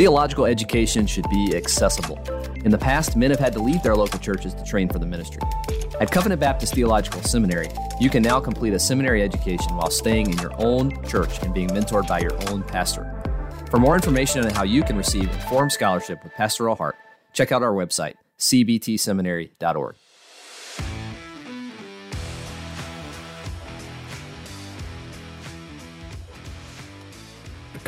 Theological education should be accessible. In the past, men have had to leave their local churches to train for the ministry. At Covenant Baptist Theological Seminary, you can now complete a seminary education while staying in your own church and being mentored by your own pastor. For more information on how you can receive informed scholarship with pastoral heart, check out our website, cbtseminary.org.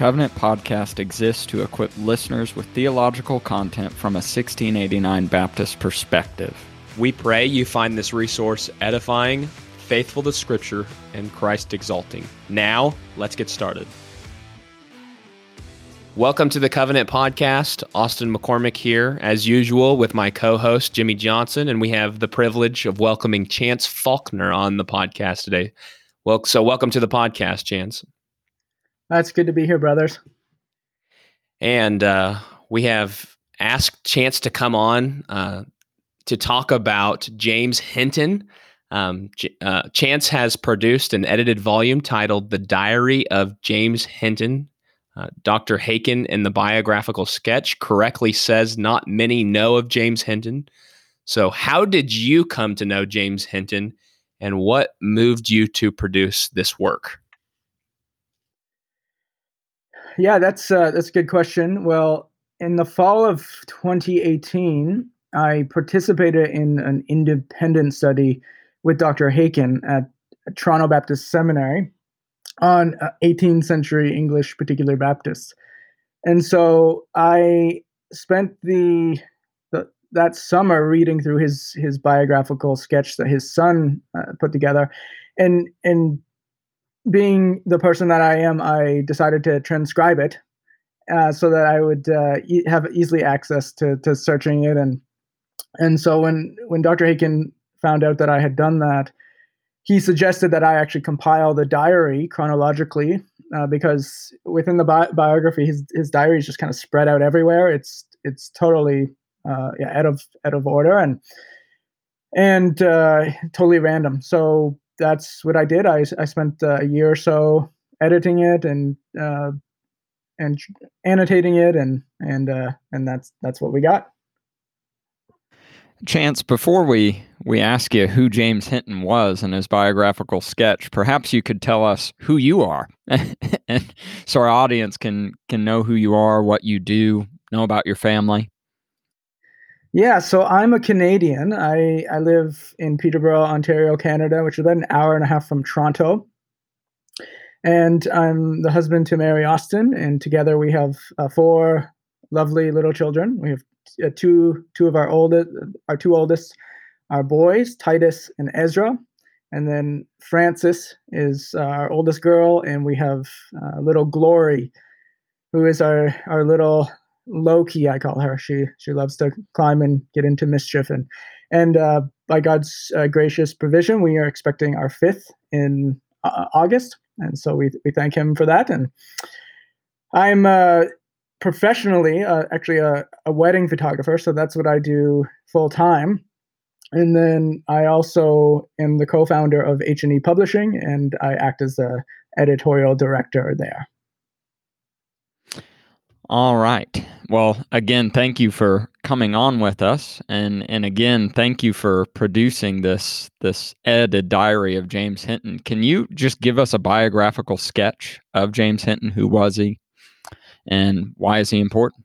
Covenant podcast exists to equip listeners with theological content from a 1689 Baptist perspective. We pray you find this resource edifying, faithful to Scripture, and Christ exalting. Now, let's get started. Welcome to the Covenant Podcast. Austin McCormick here, as usual, with my co host, Jimmy Johnson, and we have the privilege of welcoming Chance Faulkner on the podcast today. Well, so welcome to the podcast, Chance. That's good to be here, brothers. And uh, we have asked Chance to come on uh, to talk about James Hinton. Um, uh, Chance has produced an edited volume titled The Diary of James Hinton. Uh, Dr. Haykin, in the biographical sketch, correctly says not many know of James Hinton. So, how did you come to know James Hinton, and what moved you to produce this work? Yeah, that's uh, that's a good question. Well, in the fall of 2018, I participated in an independent study with Dr. Haykin at Toronto Baptist Seminary on 18th uh, century English particular Baptists. And so I spent the, the that summer reading through his his biographical sketch that his son uh, put together, and and being the person that I am, I decided to transcribe it uh, so that I would uh, e- have easily access to to searching it and and so when when Dr. Haykin found out that I had done that, he suggested that I actually compile the diary chronologically uh, because within the bi- biography, his his diary is just kind of spread out everywhere. It's it's totally uh, yeah out of out of order and and uh, totally random. So that's what I did. I I spent uh, a year or so editing it and uh, and annotating it and and uh, and that's that's what we got. Chance, before we, we ask you who James Hinton was in his biographical sketch, perhaps you could tell us who you are, and so our audience can can know who you are, what you do, know about your family. Yeah, so I'm a Canadian. I, I live in Peterborough, Ontario, Canada, which is about an hour and a half from Toronto. And I'm the husband to Mary Austin, and together we have uh, four lovely little children. We have uh, two two of our oldest our two oldest are boys titus and ezra and then francis is our oldest girl and we have uh, little glory who is our our little loki i call her. She she loves to climb and get into mischief and and uh, by god's uh, gracious provision we are expecting our fifth in uh, august. And so we, we thank him for that. And i'm professionally uh, actually a, a wedding photographer so that's what i do full time and then i also am the co-founder of h&e publishing and i act as the editorial director there all right. Well again thank you for coming on with us. And and again thank you for producing this this edited diary of james hinton. Can you just give us a biographical sketch of james hinton? Who was he? And why is he important?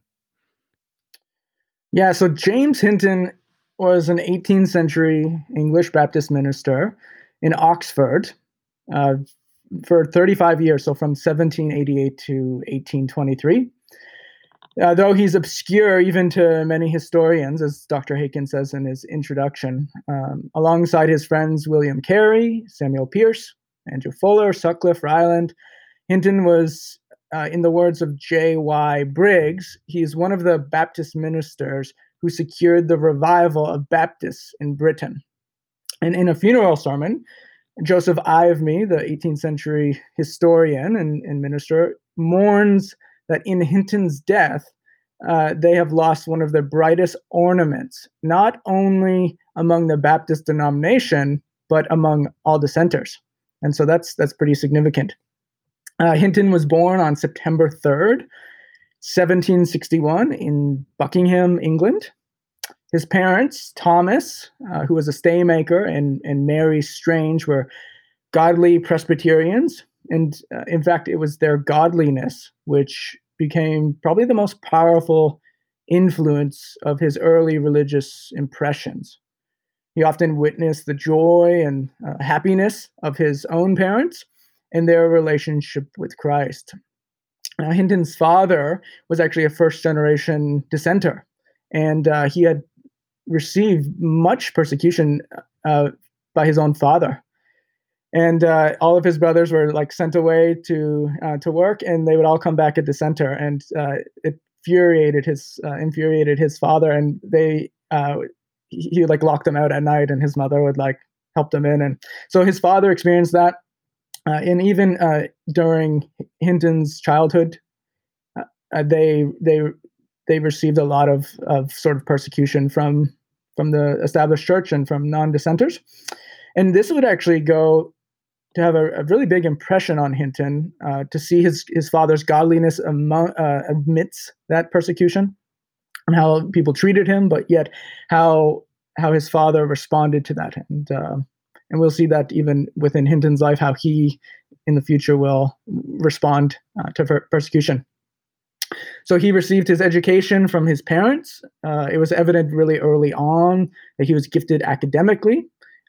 Yeah, so James Hinton was an 18th century English Baptist minister in Oxford uh, for 35 years, so from 1788 to 1823. Uh, though he's obscure even to many historians, as Dr. Haykin says in his introduction, um, alongside his friends William Carey, Samuel Pearce, Andrew Fuller, Sutcliffe, Ryland, Hinton was uh, in the words of J.Y. Briggs, he's one of the Baptist ministers who secured the revival of Baptists in Britain. And in a funeral sermon, Joseph Ivimey, the 18th century historian and, and minister, mourns that in Hinton's death, uh, they have lost one of their brightest ornaments, not only among the Baptist denomination, but among all dissenters. And so that's that's pretty significant. Uh, Hinton was born on September 3rd, 1761 in Buckingham, England. His parents, Thomas, uh, who was a staymaker, and, and Mary Strange, were godly Presbyterians. And uh, in fact, it was their godliness which became probably the most powerful influence of his early religious impressions. He often witnessed the joy and uh, happiness of his own parents and their relationship with Christ. Now, Hinton's father was actually a first generation dissenter, and uh, he had received much persecution uh, by his own father. And uh, all of his brothers were like sent away to uh, to work, and they would all come back at the center, and uh, it infuriated his uh, infuriated his father, and they he, he would like lock them out at night, and his mother would like help them in, and so his father experienced that uh, and even uh, during Hinton's childhood, uh, uh, they they they received a lot of, of sort of persecution from from the established church and from non-dissenters, and this would actually go to have a, a really big impression on Hinton uh, to see his his father's godliness among, uh, amidst that persecution, and how people treated him, but yet how how his father responded to that and and we'll see that even within Hinton's life, how he in the future will respond uh, to per- persecution. So he received his education from his parents. Uh, it was evident really early on that he was gifted academically,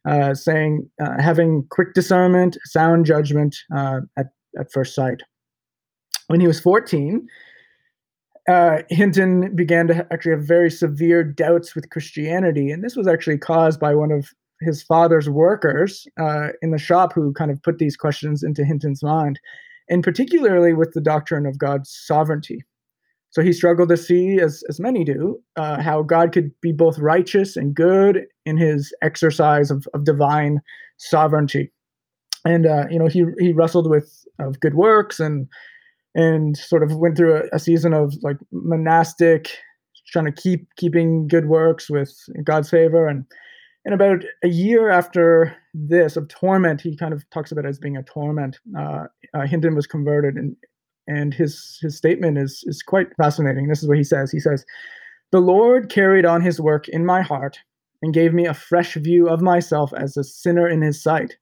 uh, saying uh, having quick discernment, sound judgment uh, at, at first sight. When he was 14, uh, Hinton began to actually have very severe doubts with Christianity, and this was actually caused by one of his father's workers uh, in the shop who kind of put these questions into Hinton's mind, and particularly with the doctrine of God's sovereignty. So he struggled to see, as, as many do, uh, how God could be both righteous and good in his exercise of, of divine sovereignty. And uh, you know, he he wrestled with of good works and and sort of went through a, a season of like monastic, trying to keep keeping good works with God's favor and and about a year after this of torment, he kind of talks about it as being a torment. Uh, uh, Hinton was converted, and and his his statement is is quite fascinating. This is what he says. He says, "The Lord carried on His work in my heart and gave me a fresh view of myself as a sinner in His sight."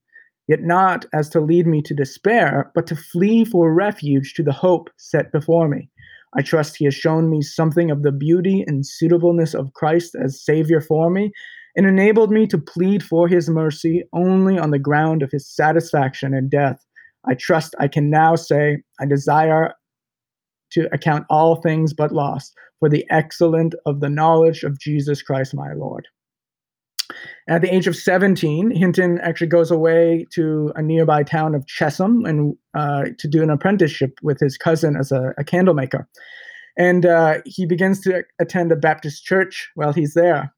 Yet not as to lead me to despair, but to flee for refuge to the hope set before me. I trust he has shown me something of the beauty and suitableness of Christ as Savior for me, and enabled me to plead for his mercy only on the ground of his satisfaction in death. I trust I can now say, I desire to account all things but lost for the excellent of the knowledge of Jesus Christ my Lord. At the age of 17, Hinton actually goes away to a nearby town of Chesham and uh, to do an apprenticeship with his cousin as a, a candle maker. And uh, he begins to attend a Baptist church while he's there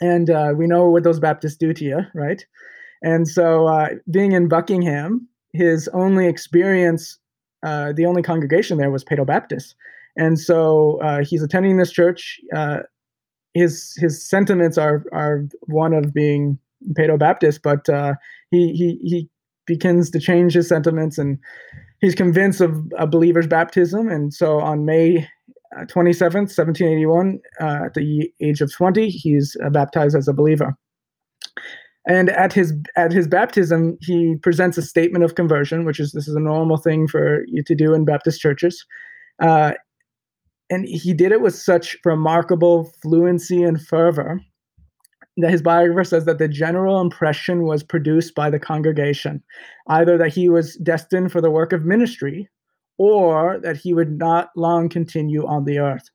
and uh, we know what those Baptists do to you, right? And so, uh, being in Buckingham, his only experience, uh, the only congregation there was Paedo Baptist, and so uh, he's attending this church. Uh, his his sentiments are are one of being Paedo Baptist, but uh, he he he begins to change his sentiments and he's convinced of a believer's baptism. And so on May 27th, 1781, uh, at the age of 20, he's uh, baptized as a believer. And at his at his baptism, he presents a statement of conversion, which is this is a normal thing for you to do in Baptist churches. Uh, and he did it with such remarkable fluency and fervor that his biographer says that the general impression was produced by the congregation, either that he was destined for the work of ministry or that he would not long continue on the earth,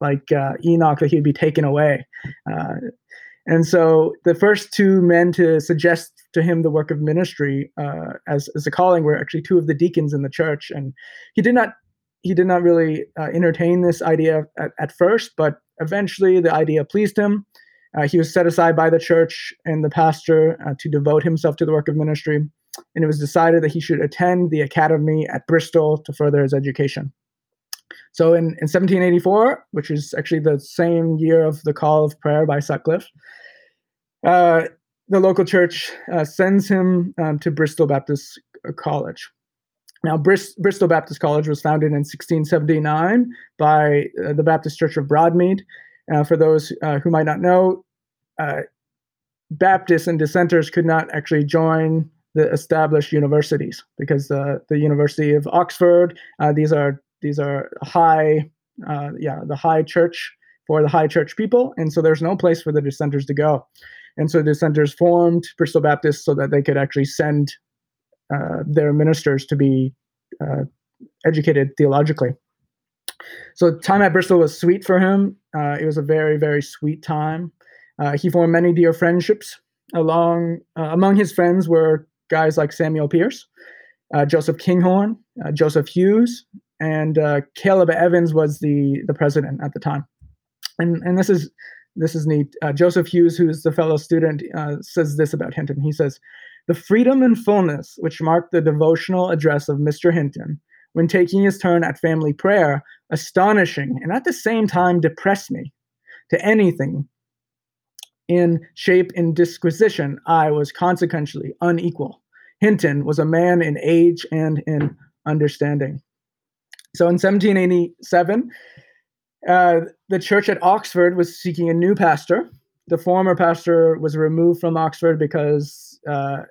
like uh, Enoch, that he'd be taken away. Uh, and so the first two men to suggest to him the work of ministry uh, as, as a calling were actually two of the deacons in the church. And he did not he did not really uh, entertain this idea at, at, first, but eventually the idea pleased him. Uh, he was set aside by the church and the pastor uh, to devote himself to the work of ministry and it was decided that he should attend the academy at Bristol to further his education. So in, in 1784, which is actually the same year of the call of prayer by Sutcliffe, uh, the local church uh, sends him um, to Bristol Baptist College. Now, Bristol Baptist College was founded in 1679 by uh, the Baptist Church of Broadmead. Uh, for those uh, who might not know, uh, Baptists and dissenters could not actually join the established universities because the the University of Oxford these are these are high uh, yeah the high church for the high church people and so there's no place for the dissenters to go and so dissenters formed Bristol Baptist so that they could actually send uh, their ministers to be uh, educated theologically. So time at Bristol was sweet for him. Uh, it was a very very sweet time. Uh, he formed many dear friendships. Along among his friends were guys like Samuel Pearce, Joseph Kinghorn, Joseph Hughes, and Caleb Evans was the the president at the time. And and this is this is neat. Uh, Joseph Hughes, who's the fellow student, uh, says this about Hinton. He says, The freedom and fullness which marked the devotional address of Mr. Hinton when taking his turn at family prayer, astonishing and at the same time depressed me to anything in shape and disquisition, I was consequently unequal. Hinton was a man in age and in understanding. So in 1787, uh, the church at Oxford was seeking a new pastor. The former pastor was removed from Oxford because uh,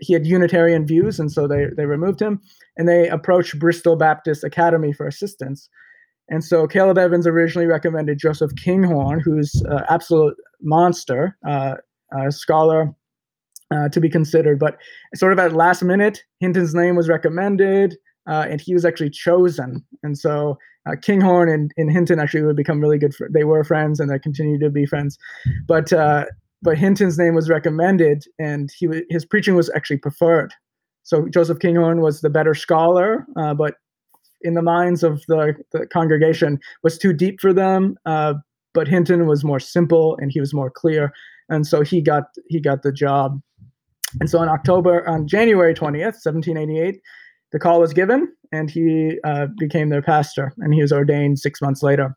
he had Unitarian views, and so they, they removed him. And they approached Bristol Baptist Academy for assistance. And so Caleb Evans originally recommended Joseph Kinghorn, who's an absolute monster, uh, a scholar, uh, to be considered. But sort of at last minute, Hinton's name was recommended, uh, and he was actually chosen. And so uh, Kinghorn and, and Hinton actually would become really good. For, they were friends, and they continue to be friends. But uh, but Hinton's name was recommended, and he his preaching was actually preferred. So Joseph Kinghorn was the better scholar, uh, but in the minds of the, the congregation was too deep for them. Uh, but Hinton was more simple and he was more clear, and so he got he got the job. And so on October on January twentieth, seventeen eighty eight, the call was given, and he uh, became their pastor, and he was ordained six months later.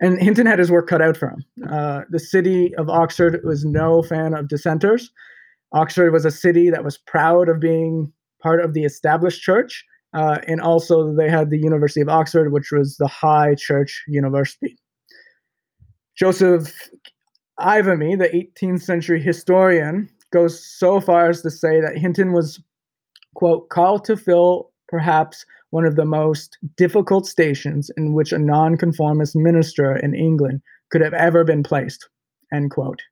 And Hinton had his work cut out for him. Uh, the city of Oxford was no fan of dissenters. Oxford was a city that was proud of being part of the established church, uh, and also they had the University of Oxford, which was the high church university. Joseph Ivimey, the 18th century historian, goes so far as to say that Hinton was, quote, called to fill perhaps one of the most difficult stations in which a nonconformist minister in England could have ever been placed, end quote.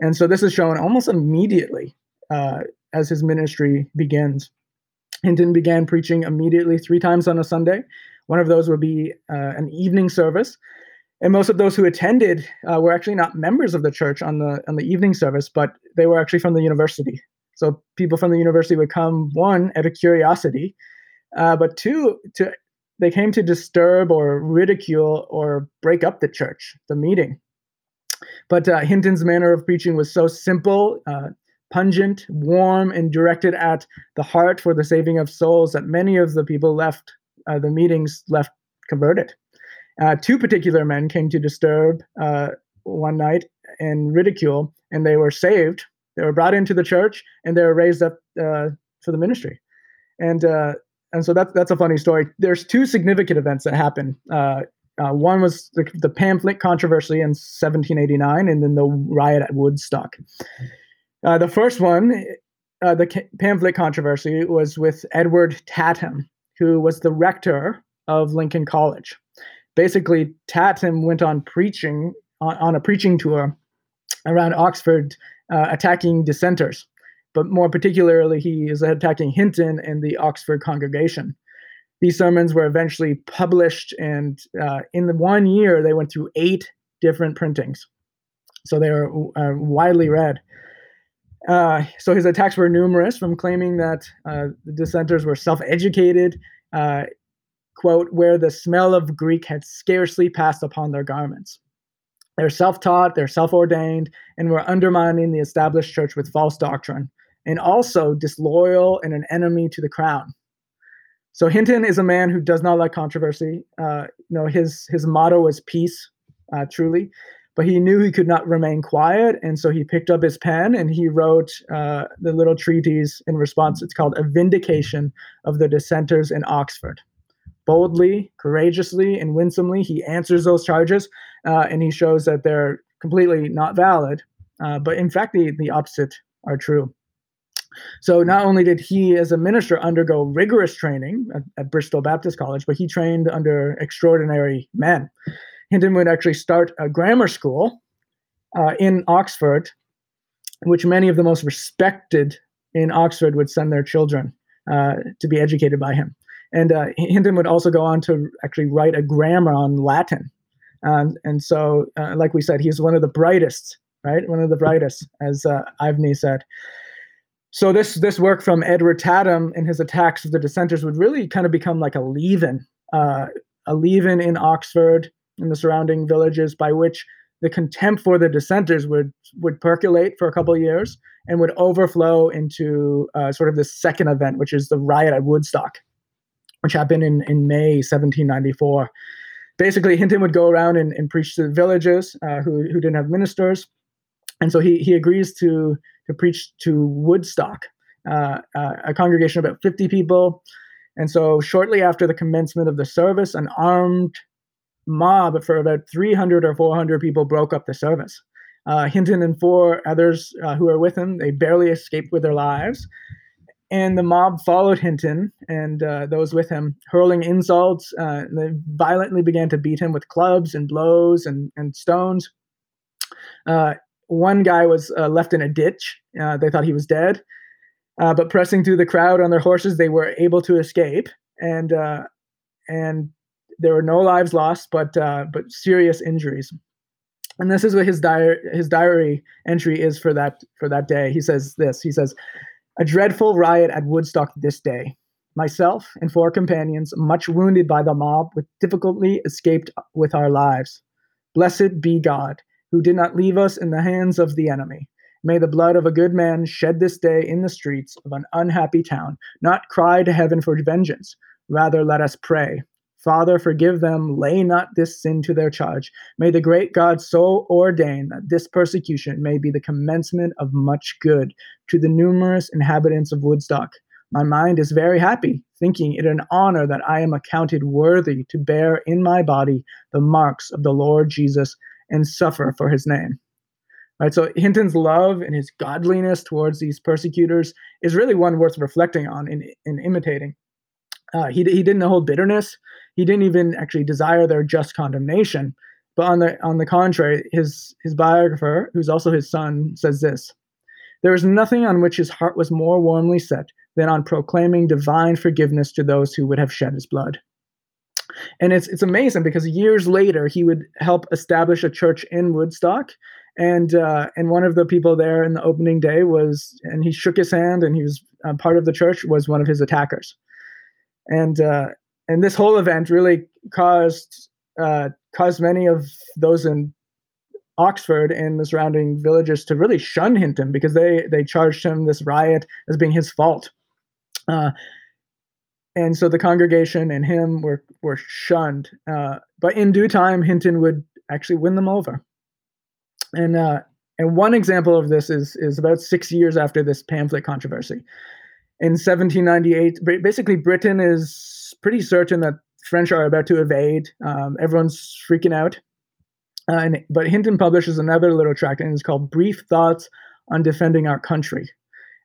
And so this is shown almost immediately uh, as his ministry begins. Hinton began preaching immediately three times on a Sunday. One of those would be uh, an evening service. And most of those who attended uh, were actually not members of the church on the on the evening service, but they were actually from the university. So people from the university would come one out of curiosity, uh, but two, to they came to disturb or ridicule or break up the church, the meeting. But uh, Hinton's manner of preaching was so simple, uh, pungent, warm, and directed at the heart for the saving of souls that many of the people left uh, the meetings left converted. Uh, two particular men came to disturb uh, one night and ridicule, and they were saved. They were brought into the church and they were raised up uh, for the ministry. And and so that's that's a funny story. There's two significant events that happened. Uh, uh, one was the, the, pamphlet controversy in 1789, and then the riot at Woodstock. Uh, the first one, uh, the pamphlet controversy, was with Edward Tatham, who was the rector of Lincoln College. Basically, Tatham went on preaching on, on a preaching tour around Oxford, uh, attacking dissenters but more particularly, he is attacking Hinton and the Oxford congregation. These sermons were eventually published, and uh, in the one year, they went through eight different printings. So they are uh, widely read. Uh, so his attacks were numerous, from claiming that uh, the dissenters were self educated, uh, quote, where the smell of Greek had scarcely passed upon their garments. They're self taught, they're self ordained, and we're undermining the established church with false doctrine and also disloyal and an enemy to the crown. So Hinton is a man who does not like controversy. Uh, you know, his his motto is peace, uh, truly. but he knew he could not remain quiet, and so he picked up his pen and he wrote uh, the little treatise in response. It's called A Vindication of the Dissenters in Oxford. Boldly, courageously, and winsomely, he answers those charges uh, and he shows that they're completely not valid, uh, but in fact, the, the opposite are true. So not only did he, as a minister, undergo rigorous training at, at, Bristol Baptist College, but he trained under extraordinary men. Hinton would actually start a grammar school uh, in Oxford, which many of the most respected in Oxford would send their children uh, to be educated by him. And uh, Hinton would also go on to actually write a grammar on Latin. Um, and so, uh, like we said, he's one of the brightest, right? One of the brightest, as uh, Ivimey said so this this work from Edward Tatham in his attacks of the dissenters would really kind of become like a leaven, uh, a leaven in Oxford and the surrounding villages, by which the contempt for the dissenters would would percolate for a couple of years and would overflow into uh, sort of this second event, which is the riot at Woodstock, which happened in in May 1794. Basically, Hinton would go around and, and preach to the villages uh, who who didn't have ministers, and so he he agrees to to preach to Woodstock, uh, uh, a congregation of about 50 people. And so, shortly after the commencement of the service, an armed mob for about 300 or 400 people broke up the service. Uh, Hinton and four others uh, who were with him, they barely escaped with their lives. And the mob followed Hinton and uh, those with him, hurling insults. Uh, they violently began to beat him with clubs and blows and, and stones. Uh, one guy was uh, left in a ditch. Uh, they thought he was dead. Uh, but pressing through the crowd on their horses, they were able to escape, and and there were no lives lost, but but serious injuries. And this is what his diary his diary entry is for that for that day. He says this. He says, "A dreadful riot at Woodstock this day. Myself and four companions, much wounded by the mob, with difficulty escaped with our lives. Blessed be God." who did not leave us in the hands of the enemy. May the blood of a good man shed this day in the streets of an unhappy town not cry to heaven for vengeance. Rather, let us pray. Father, forgive them, lay not this sin to their charge. May the great God so ordain that this persecution may be the commencement of much good to the numerous inhabitants of Woodstock. My mind is very happy, thinking it an honor that I am accounted worthy to bear in my body the marks of the Lord Jesus and suffer for his name. Right, so Hinton's love and his godliness towards these persecutors is really one worth reflecting on and, in imitating. Uh, he, he didn't hold bitterness. He didn't even actually desire their just condemnation. But on the on the contrary, his his biographer, who's also his son, says this: There is nothing on which his heart was more warmly set than on proclaiming divine forgiveness to those who would have shed his blood. And it's it's amazing because years later he would help establish a church in Woodstock, and uh, and one of the people there in the opening day was, and he shook his hand, and he was uh, part of the church was one of his attackers, and uh, and this whole event really caused uh, caused many of those in Oxford and the surrounding villages to really shun Hinton because they they charged him this riot as being his fault. Uh, and so the congregation and him were were shunned. Uh, but in due time, Hinton would actually win them over. And uh, and one example of this is is about six years after this pamphlet controversy. In 1798, basically Britain is pretty certain that French are about to invade. Um, everyone's freaking out. Uh, and, but Hinton publishes another little tract, and it's called "Brief Thoughts on Defending Our Country."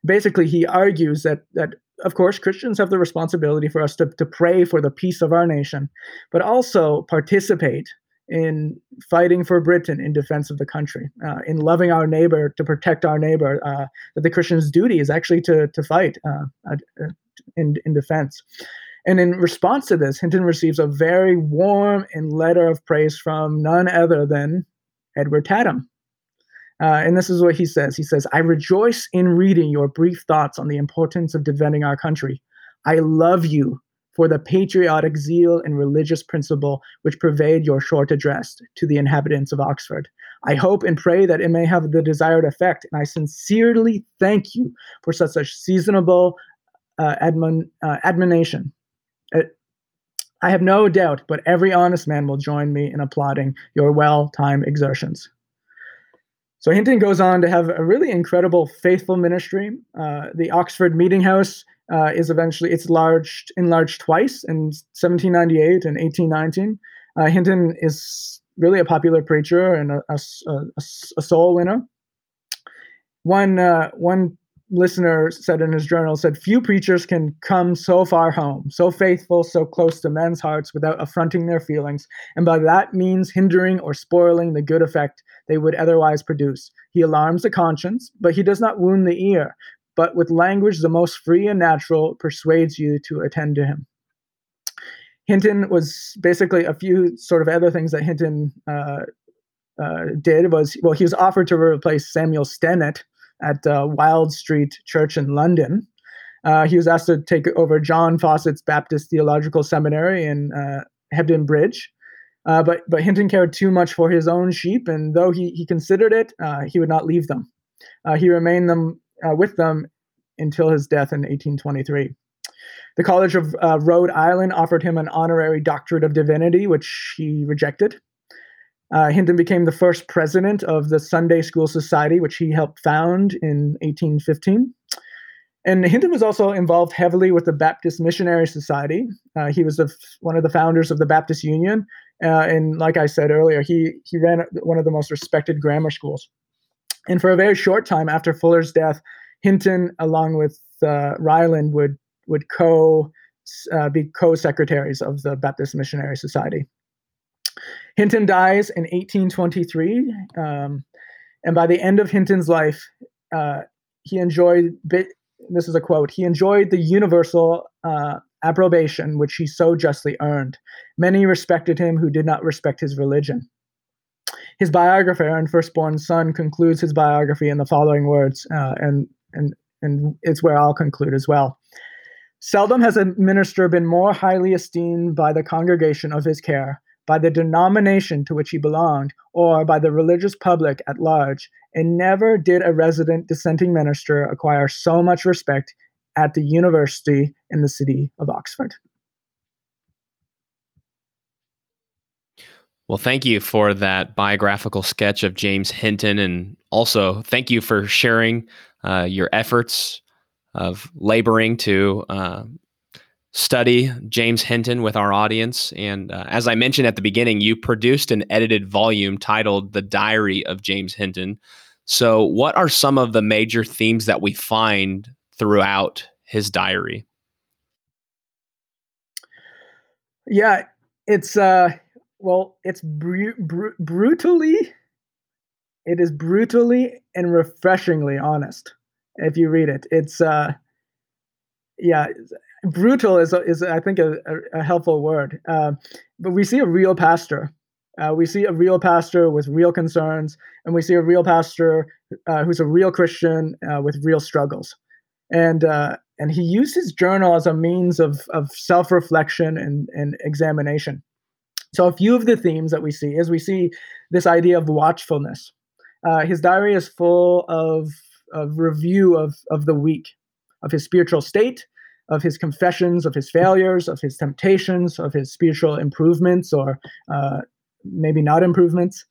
Basically, he argues that that of course, Christians have the responsibility for us to, to pray for the peace of our nation, but also participate in fighting for Britain in defense of the country, uh, in loving our neighbor to protect our neighbor. Uh, that the Christian's duty is actually to to fight uh, uh in in defense. And in response to this, Hinton receives a very warm and letter of praise from none other than Edward Tatham, uh, and this is what he says. He says, I rejoice in reading your brief thoughts on the importance of defending our country. I love you for the patriotic zeal and religious principle which pervade your short address to the inhabitants of Oxford. I hope and pray that it may have the desired effect, and I sincerely thank you for such a seasonable uh, admon, uh, admonition. Uh, I have no doubt, but every honest man will join me in applauding your well timed exertions. So Hinton goes on to have a really incredible faithful ministry. Uh, the Oxford Meeting House uh, is eventually it's enlarged enlarged twice in 1798 and 1819. Uh, Hinton is really a popular preacher and a, a, a, a soul winner. One uh, one listener said in his journal said few preachers can come so far home so faithful so close to men's hearts without affronting their feelings and by that means hindering or spoiling the good effect they would otherwise produce he alarms the conscience but he does not wound the ear but with language the most free and natural persuades you to attend to him hinton was basically a few sort of other things that hinton uh, uh, did was well he was offered to replace samuel stennett at uh, Wild Street Church in London. Uh, he was asked to take over John Fawcett's Baptist Theological Seminary in uh, Hebden Bridge. Uh, but but Hinton cared too much for his own sheep, and though he, he considered it, he would not leave them. He remained them with them until his death in 1823. The College of Rhode Island offered him an honorary doctorate of divinity, which he rejected. Uh, Hinton became the first president of the Sunday School Society, which he helped found in 1815. And Hinton was also involved heavily with the Baptist Missionary Society. Uh, he was the, one of the founders of the Baptist Union. Uh, and like I said earlier, he, he ran one of the most respected grammar schools. And for a very short time after Fuller's death, Hinton, along with uh, Ryland, would, would co, uh, be co secretaries of the Baptist Missionary Society. Hinton dies in 1823, um, and by the end of Hinton's life, uh, he enjoyed. This is a quote. He enjoyed the universal uh, approbation which he so justly earned. Many respected him who did not respect his religion. His biographer and firstborn son concludes his biography in the following words, uh, and and and it's where I'll conclude as well. Seldom has a minister been more highly esteemed by the congregation of his care by the denomination to which he belonged or by the religious public at large, and never did a resident dissenting minister acquire so much respect at the university in the city of Oxford. Well, thank you for that biographical sketch of James Hinton, and also thank you for sharing uh, your efforts of laboring to uh, study James Hinton with our audience. And uh, as I mentioned at the beginning, you produced an edited volume titled The Diary of James Hinton. So, what are some of the major themes that we find throughout his diary? Yeah, it's uh well, it's br- br- brutally it is brutally and refreshingly honest if you read it. It's uh yeah, brutal is is I think a, a, a helpful word. Uh, but we see a real pastor. Uh, we see a real pastor with real concerns, and we see a real pastor uh, who's a real Christian uh, with real struggles. And uh, and he used his journal as a means of of self reflection and and examination. So a few of the themes that we see is we see this idea of watchfulness. Uh, his diary is full of of review of of the week, of his spiritual state, of his confessions, of his failures, of his temptations, of his spiritual improvements or uh, maybe not improvements.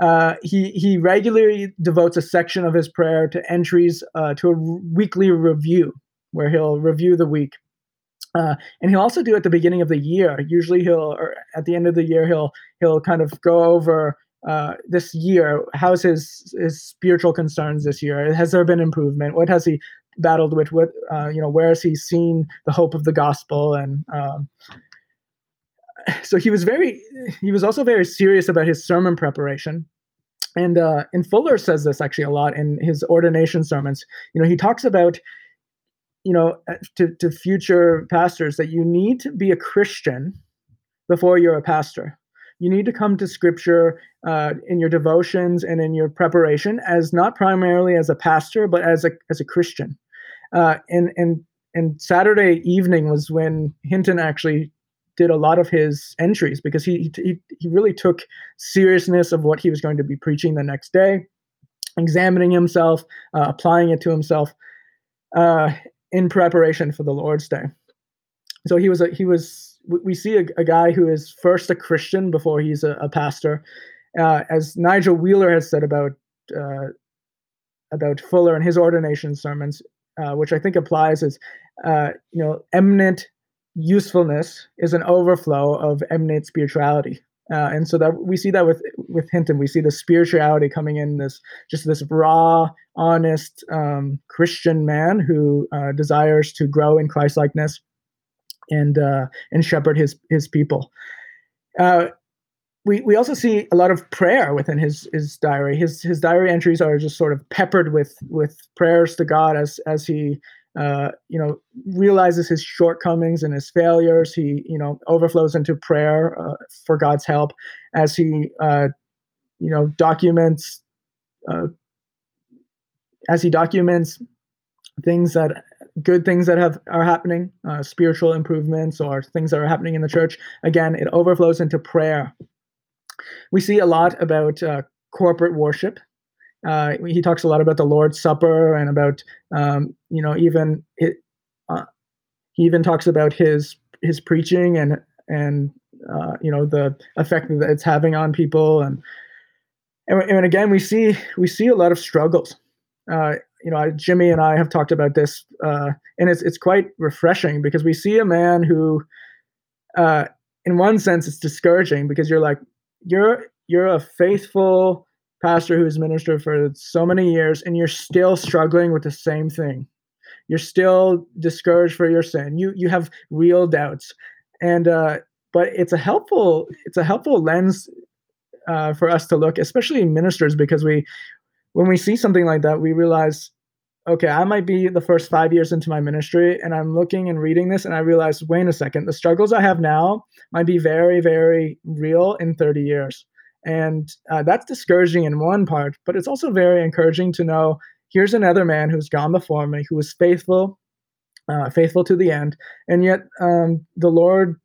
Uh, he he regularly devotes a section of his prayer to entries uh, to a weekly review, where he'll review the week, uh, and he'll also do at the beginning of the year. Usually, he'll or at the end of the year he'll he'll kind of go over uh, this year. How's his his spiritual concerns this year? Has there been improvement? What has he battled with what uh, you know where has he seen the hope of the gospel and um, so he was very he was also very serious about his sermon preparation and uh, and fuller says this actually a lot in his ordination sermons you know he talks about you know uh, to, to future pastors that you need to be a christian before you're a pastor. You need to come to scripture uh, in your devotions and in your preparation as not primarily as a pastor but as a as a christian. Uh, and and and saturday evening was when hinton actually did a lot of his entries because he he, he really took seriousness of what he was going to be preaching the next day examining himself uh, applying it to himself. Uh, in preparation for the lord's day so he was a, he was we see a, a, guy who is first a Christian before he's a, a pastor. Uh, as Nigel Wheeler has said about uh, about Fuller and his ordination sermons, uh, which I think applies is, uh, you know, eminent usefulness is an overflow of eminent spirituality. Uh, and so that we see that with with Hinton, we see the spirituality coming in this just this raw, honest um, Christian man who uh, desires to grow in Christ likeness and uh, and shepherd his his people. Uh, we we also see a lot of prayer within his his diary. His his diary entries are just sort of peppered with with prayers to God as as he uh, you know realizes his shortcomings and his failures. He you know overflows into prayer uh, for God's help as he uh, you know documents uh, as he documents things that good things that have are happening, uh, spiritual improvements or things that are happening in the church. Again, it overflows into prayer we see a lot about uh, corporate worship. Uh, he talks a lot about the Lord's Supper and about um, you know even it, uh, he even talks about his his preaching and and uh, you know the effect that it's having on people and, and and, again we see we see a lot of struggles. Uh, you know, Jimmy and I have talked about this, uh, and it's it's quite refreshing because we see a man who, in one sense, it's discouraging because you're like, you're you're a faithful pastor who's ministered for so many years and you're still struggling with the same thing. You're still discouraged for your sin. You you have real doubts. And uh but it's a helpful it's a helpful lens uh, for us to look especially ministers because we when we see something like that we realize okay i might be the first five years into my ministry and i'm looking and reading this and i realize wait a second the struggles i have now might be very very real in 30 years and uh, that's discouraging in one part, but it's also very encouraging to know here's another man who's gone before me, who was faithful, uh, faithful to the end. And yet um, the Lord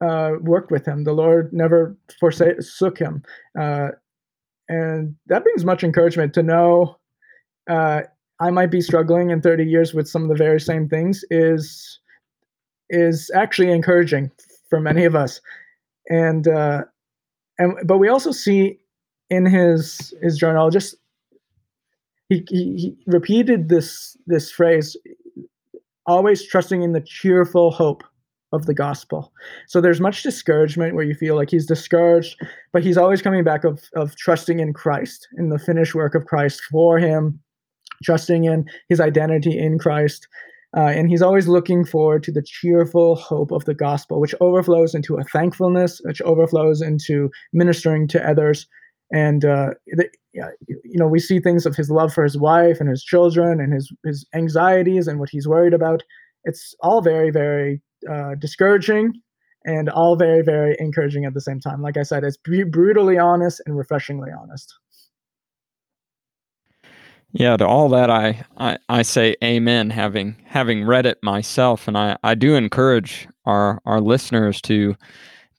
uh, worked with him, the Lord never forsook him. Uh, and that brings much encouragement to know uh, I might be struggling in 30 years with some of the very same things is is actually encouraging for many of us. And uh, and but we also see in his his journal just he, he, he repeated this this phrase always trusting in the cheerful hope of the gospel. So there's much discouragement where you feel like he's discouraged, but he's always coming back of of trusting in Christ, in the finished work of Christ for him, trusting in his identity in Christ, uh, and he's always looking forward to the cheerful hope of the gospel, which overflows into a thankfulness, which overflows into ministering to others. And uh, the, you know, we see things of his love for his wife and his children, and his his anxieties and what he's worried about. It's all very, very uh, discouraging, and all very, very encouraging at the same time. Like I said, it's brutally honest and refreshingly honest. Yeah, to all that I, I, I say amen having having read it myself and I, I do encourage our our listeners to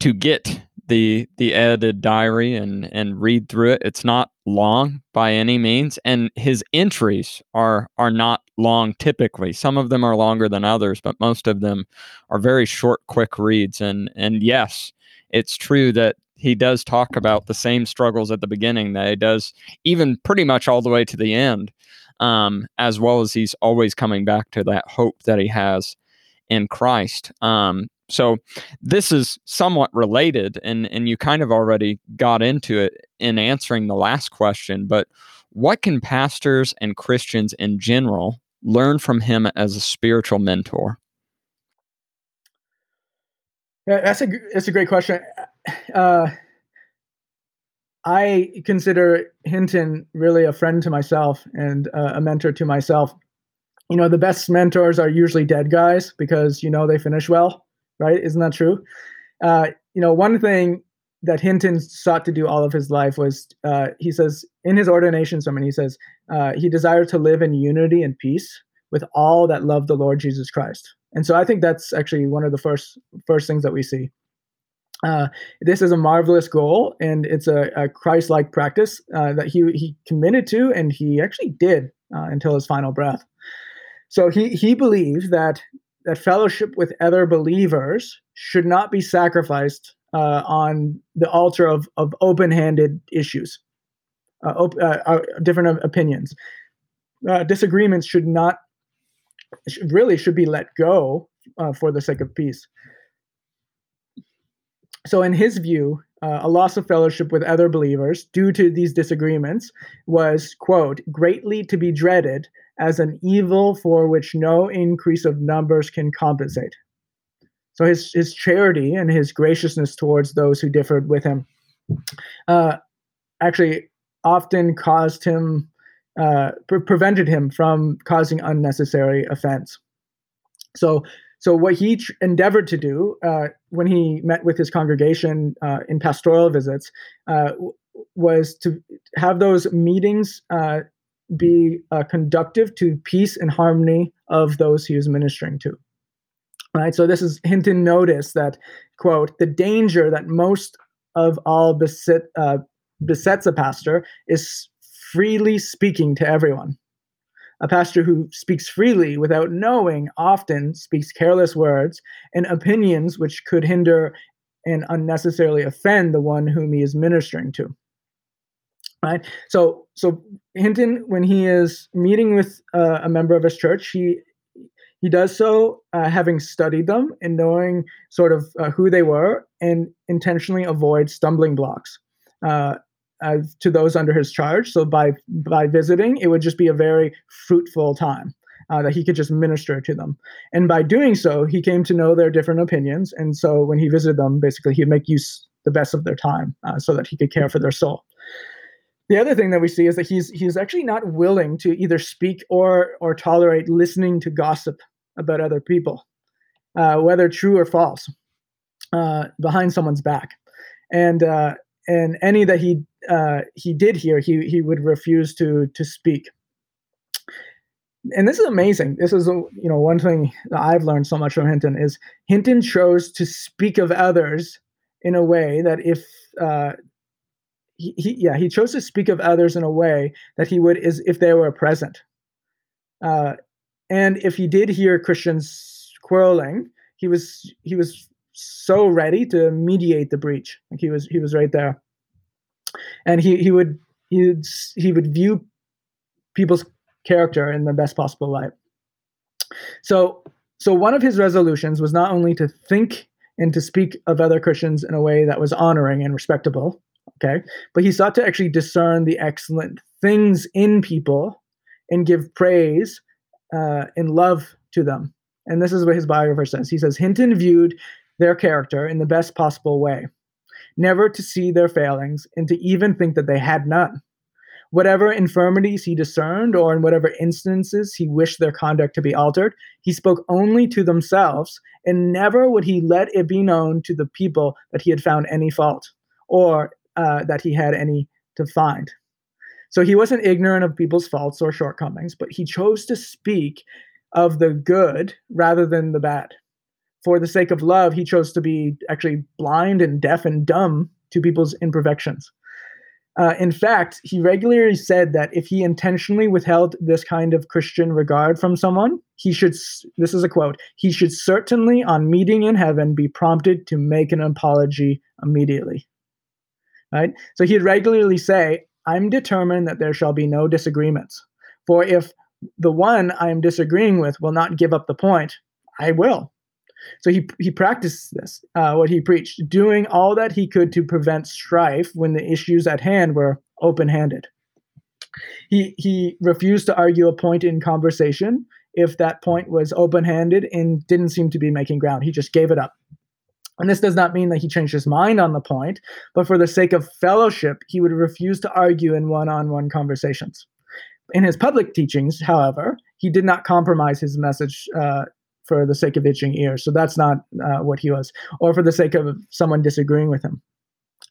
to get the the edited diary and and read through it. It's not long by any means and his entries are are not long typically. Some of them are longer than others, but most of them are very short quick reads and and yes, it's true that he does talk about the same struggles at the beginning that he does even pretty much all the way to the end um, as well as he's always coming back to that hope that he has in christ um, so this is somewhat related and and you kind of already got into it in answering the last question but what can pastors and christians in general learn from him as a spiritual mentor? Yeah, that's a that's a great question. Uh, I consider Hinton really a friend to myself and uh, a mentor to myself. You know, the best mentors are usually dead guys because you know they finish well, right? Isn't that true? Uh, you know, one thing that Hinton sought to do all of his life was uh, he says in his ordination sermon, he says uh, he desired to live in unity and peace with all that love the Lord Jesus Christ. And so I think that's actually one of the first first things that we see. Uh, this is a marvelous goal, and it's a, a Christ-like practice uh, that he he committed to, and he actually did uh, until his final breath. So he he believed that that fellowship with other believers should not be sacrificed uh, on the altar of of open-handed issues. uh, op- uh, different opinions. disagreements should not really should be let go for the sake of peace. So, in his view, uh, a loss of fellowship with other believers due to these disagreements was, quote, greatly to be dreaded as an evil for which no increase of numbers can compensate. So his, his charity and his graciousness towards those who differed with him uh, actually often caused him, uh, pre- prevented him from causing unnecessary offense. So so what he tr- endeavored to do uh, when he met with his congregation uh, in pastoral visits uh, was to have those meetings uh, be uh, conductive to peace and harmony of those he is ministering to. Right. So this is Hinton notice that quote the danger that most of all beset, uh, besets a pastor is freely speaking to everyone a pastor who speaks freely without knowing often speaks careless words and opinions which could hinder and unnecessarily offend the one whom he is ministering to. Right. So, so Hinton, when he is meeting with uh, a member of his church, he he does so uh, having studied them and knowing sort of uh, who they were, and intentionally avoid stumbling blocks. Uh, to those under his charge. So by by visiting, it would just be a very fruitful time uh, that he could just minister to them. And by doing so, he came to know their different opinions. And so when he visited them, basically he'd make use the best of their time uh, so that he could care for their soul. The other thing that we see is that he's he's actually not willing to either speak or or tolerate listening to gossip about other people, uh, whether true or false, uh, behind someone's back. And uh, and any that he uh, he did hear, he he would refuse to to speak. And this is amazing. This is you know one thing that I've learned so much from Hinton is Hinton chose to speak of others in a way that if uh, he, he yeah he chose to speak of others in a way that he would is if they were present. Uh, and if he did hear Christians quarreling, he was he was so ready to mediate the breach. Like he was he was right there, and he he would he would, he would view people's character in the best possible light. So so one of his resolutions was not only to think and to speak of other Christians in a way that was honoring and respectable, okay, but he sought to actually discern the excellent things in people and give praise uh, and love to them. And this is what his biographer says. He says Hinton viewed their character in the best possible way, never to see their failings and to even think that they had none. Whatever infirmities he discerned, or in whatever instances he wished their conduct to be altered, he spoke only to themselves, and never would he let it be known to the people that he had found any fault, or uh, that he had any to find. So he wasn't ignorant of people's faults or shortcomings, but he chose to speak of the good rather than the bad for the sake of love, he chose to be actually blind and deaf and dumb to people's imperfections. Uh, in fact, he regularly said that if he intentionally withheld this kind of Christian regard from someone, he should, this is a quote, he should certainly, on meeting in heaven, be prompted to make an apology immediately. Right? So he'd regularly say, I'm determined that there shall be no disagreements. For if the one I am disagreeing with will not give up the point, I will. So he he practiced this, uh, what he preached, doing all that he could to prevent strife when the issues at hand were open-handed. He he refused to argue a point in conversation if that point was open-handed and didn't seem to be making ground. He just gave it up. And this does not mean that he changed his mind on the point, but for the sake of fellowship, he would refuse to argue in one-on-one conversations. In his public teachings, however, he did not compromise his message uh, for the sake of itching ears. So that's not uh, what he was, or for the sake of someone disagreeing with him.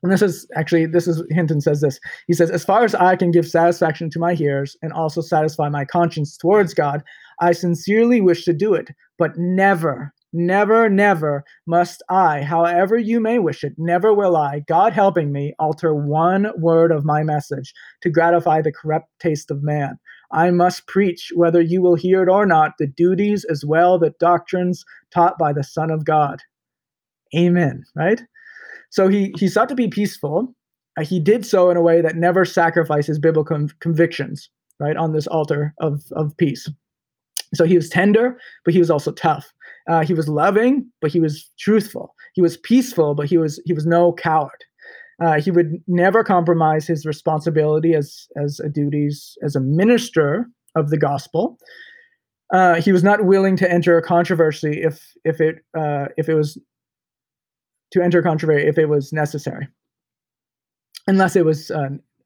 And this is actually, this is Hinton says this. He says, As far as I can give satisfaction to my hearers and also satisfy my conscience towards God, I sincerely wish to do it, but never, never, never must I, however you may wish it, never will I, God helping me, alter one word of my message to gratify the corrupt taste of man I must preach, whether you will hear it or not, the duties as well the doctrines taught by the Son of God. Amen. Right? So he he sought to be peaceful uh, he did so in a way that never sacrifices biblical convictions, right, on this altar of, of peace. So he was tender, but he was also tough. Uh, he was loving, but he was truthful. He was peaceful, but he was he was no coward. Uh, he would never compromise his responsibility as as a duties as a minister of the gospel. Uh, he was not willing to enter a controversy if if it uh, if it was to enter controversy if it was necessary, unless it was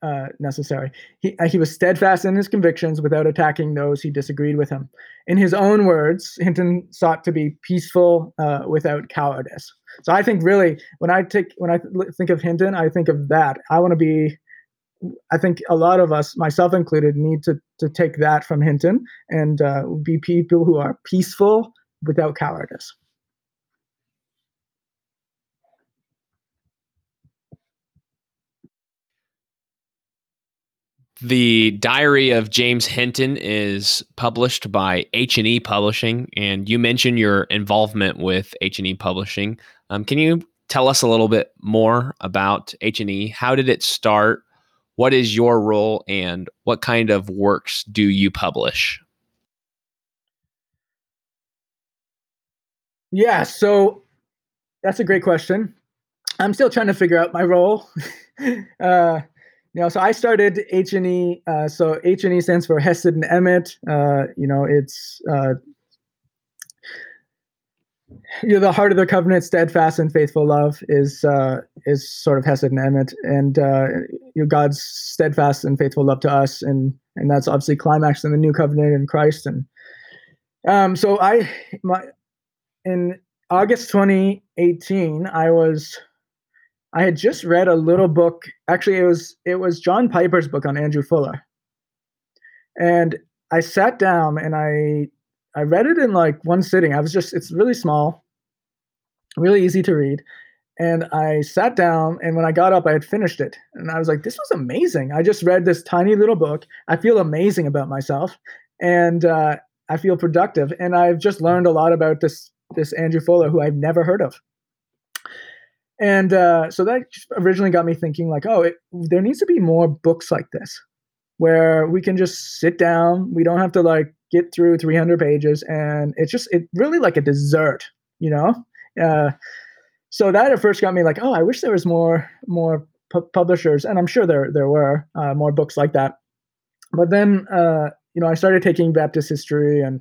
uh, necessary. He, uh, he was steadfast in his convictions without attacking those he disagreed with him. In his own words, Hinton sought to be peaceful uh, without cowardice. So I think really when I take when I think of Hinton, I think of that. I want to be. I think a lot of us, myself included, need to to take that from Hinton and uh, be people who are peaceful without cowardice. The Diary of James Hinton is published by H&E Publishing, and you mentioned your involvement with H&E Publishing. Um, can you tell us a little bit more about H&E? How did it start? What is your role, and what kind of works do you publish? Yeah, so that's a great question. I'm still trying to figure out my role. uh, you know, so I started H and E. Uh, so H and E stands for Hesed and Emet. Uh, you know, it's uh, you know the heart of the covenant, steadfast and faithful love is uh, is sort of Hesed and Emet, and uh, you know, God's steadfast and faithful love to us, and and that's obviously climaxed in the new covenant in Christ. And um, so I, my, in August 2018, I was I had just read a little book. Actually, it was it was John Piper's book on Andrew Fuller, and I sat down and I I read it in like one sitting. I was just it's really small, really easy to read, and I sat down and when I got up, I had finished it, and I was like, this was amazing. I just read this tiny little book. I feel amazing about myself, and uh, I feel productive, and I've just learned a lot about this this Andrew Fuller who I've never heard of and uh, so that originally got me thinking like oh it, there needs to be more books like this where we can just sit down. We don't have to like get through 300 pages. And it's just it really like a dessert you know? Uh, so that at first got me like oh i wish there was more more pu- publishers. And i'm sure there there were uh, more books like that. But then uh, you know i started taking baptist history and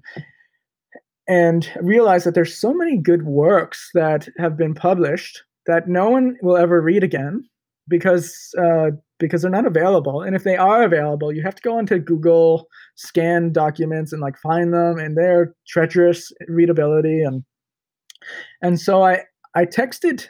and realized that there's so many good works that have been published that no one will ever read again because uh, because they're not available. And if they are available, you have to go onto Google, scan documents, and like find them, and they're treacherous readability. And and so I I texted.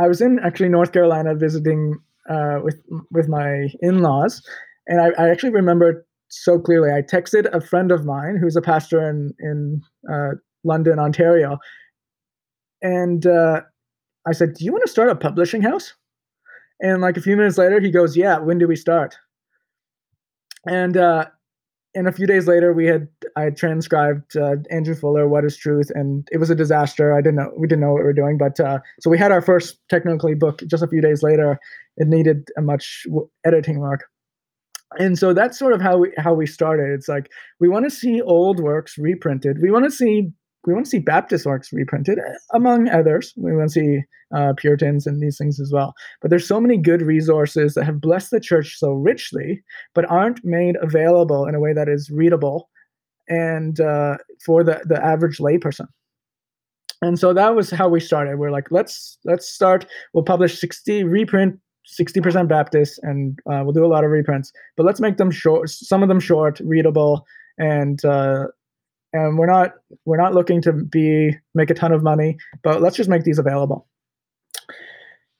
I was in actually North Carolina visiting uh, with with my in laws, and I, I actually remember so clearly. I texted a friend of mine who's a pastor in in uh, London, Ontario, and uh, I said, Do you want to start a publishing house? And like a few minutes later, he goes, Yeah, when do we start? And uh, and a few days later, we had I had transcribed uh, Andrew Fuller, "What Is Truth," and it was a disaster. I didn't know we didn't know what we were doing, but uh, so we had our first technically book just a few days later. It needed a much editing work, and so that's sort of how we how we started. It's like we want to see old works reprinted. We want to see we want to see Baptist works reprinted, among others. We want to see uh, Puritans and these things as well. But there's so many good resources that have blessed the church so richly, but aren't made available in a way that is readable and uh, for the the average layperson. And so that was how we started. We're like, let's let's start. We'll publish 60 reprint 60% Baptist, and uh, we'll do a lot of reprints. But let's make them short, some of them short, readable, and uh, and we're not we're not looking to be make a ton of money but let's just make these available.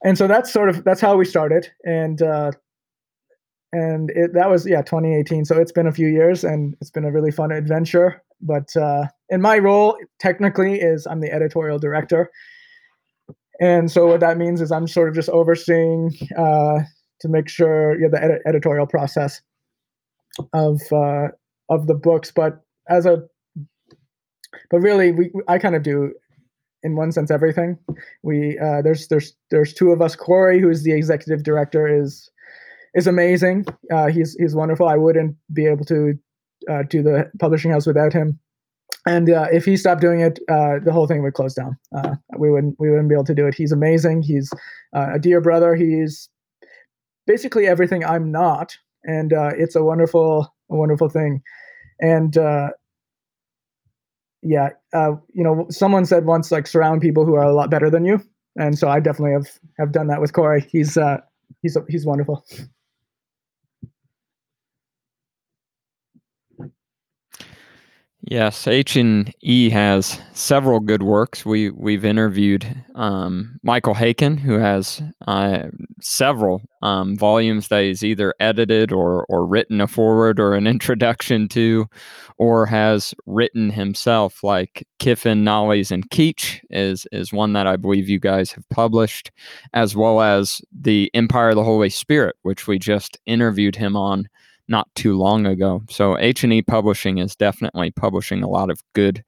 And so that's sort of that's how we started. And uh and it, that was yeah 2018 so it's been a few years and it's been a really fun adventure. But uh in my role technically is i'm the editorial director. And so what that means is i'm sort of just overseeing uh to make sure yeah the ed- editorial process of uh of the books. But as a but really we i kind of do in one sense everything. We uh, there's there's there's two of us. Corey, who's the executive director, is is amazing. Uh, he's he's wonderful. I wouldn't be able to uh, do the publishing house without him. And uh, if he stopped doing it, uh, the whole thing would close down. Uh, we wouldn't we wouldn't be able to do it. He's amazing. He's uh, a dear brother. He's basically everything I'm not, and uh, it's a wonderful a wonderful thing. And uh, yeah, you know, someone said once like surround people who are a lot better than you, and so I definitely have have done that with Corey. He's uh, he's he's wonderful. Yes, H and E has several good works. We we've interviewed um, Michael Haykin, who has uh, several um, volumes that he's either edited or or written a forward or an introduction to, or has written himself. Like Kiffin, Knollys, and Keach is is one that I believe you guys have published, as well as the Empire of the Holy Spirit, which we just interviewed him on not too long ago. So H and E Publishing is definitely publishing a lot of good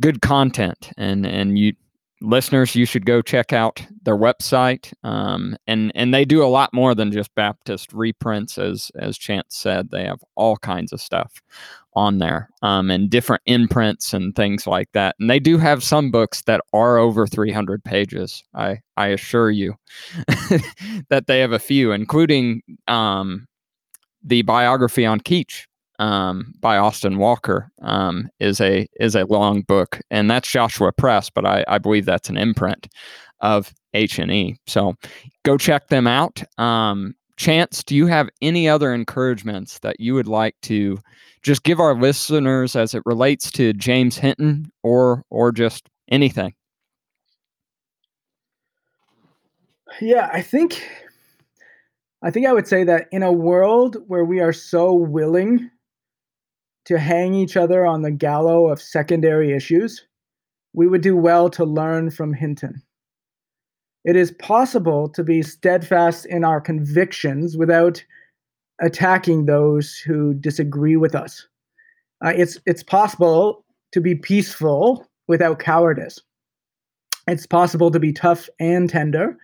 good content, and and you listeners you should go check out their website. Um, and and they do a lot more than just baptist reprints as as chance said. They have all kinds of stuff on there um, and different imprints and things like that. And they do have some books that are over 300 pages i i assure you that they have a few including um, the biography on Keach um, by Austin Walker um, is a is a long book, and that's Joshua Press, but I, I believe that's an imprint of H and E. So go check them out. Um, Chance, do you have any other encouragements that you would like to just give our listeners as it relates to James Hinton or or just anything? Yeah, I think I think I would say that in a world where we are so willing to hang each other on the gallows of secondary issues, we would do well to learn from Hinton. It is possible to be steadfast in our convictions without attacking those who disagree with us. Uh, it's it's possible to be peaceful without cowardice. It's possible to be tough and tender.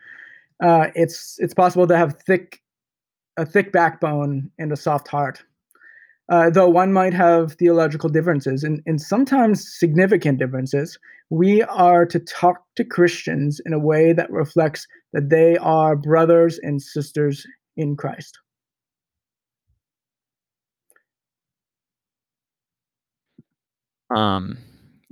Uh, it's it's possible to have thick a thick backbone and a soft heart. Uh, though one might have theological differences and, and sometimes significant differences, we are to talk to Christians in a way that reflects that they are brothers and sisters in Christ. Um,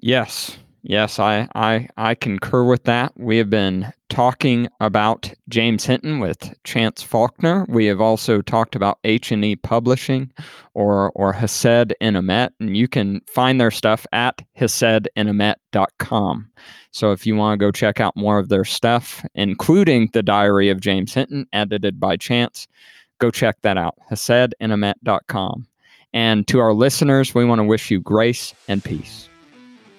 yes, Yes, I, I I concur with that. We have been talking about James Hinton with Chance Faulkner. We have also talked about H and E Publishing, or or Hesed and Emet, and you can find their stuff at hesedandemet.com. So if you want to go check out more of their stuff, including the Diary of James Hinton, edited by Chance, go check that out. Hesedandemet.com. And to our listeners, we want to wish you grace and peace.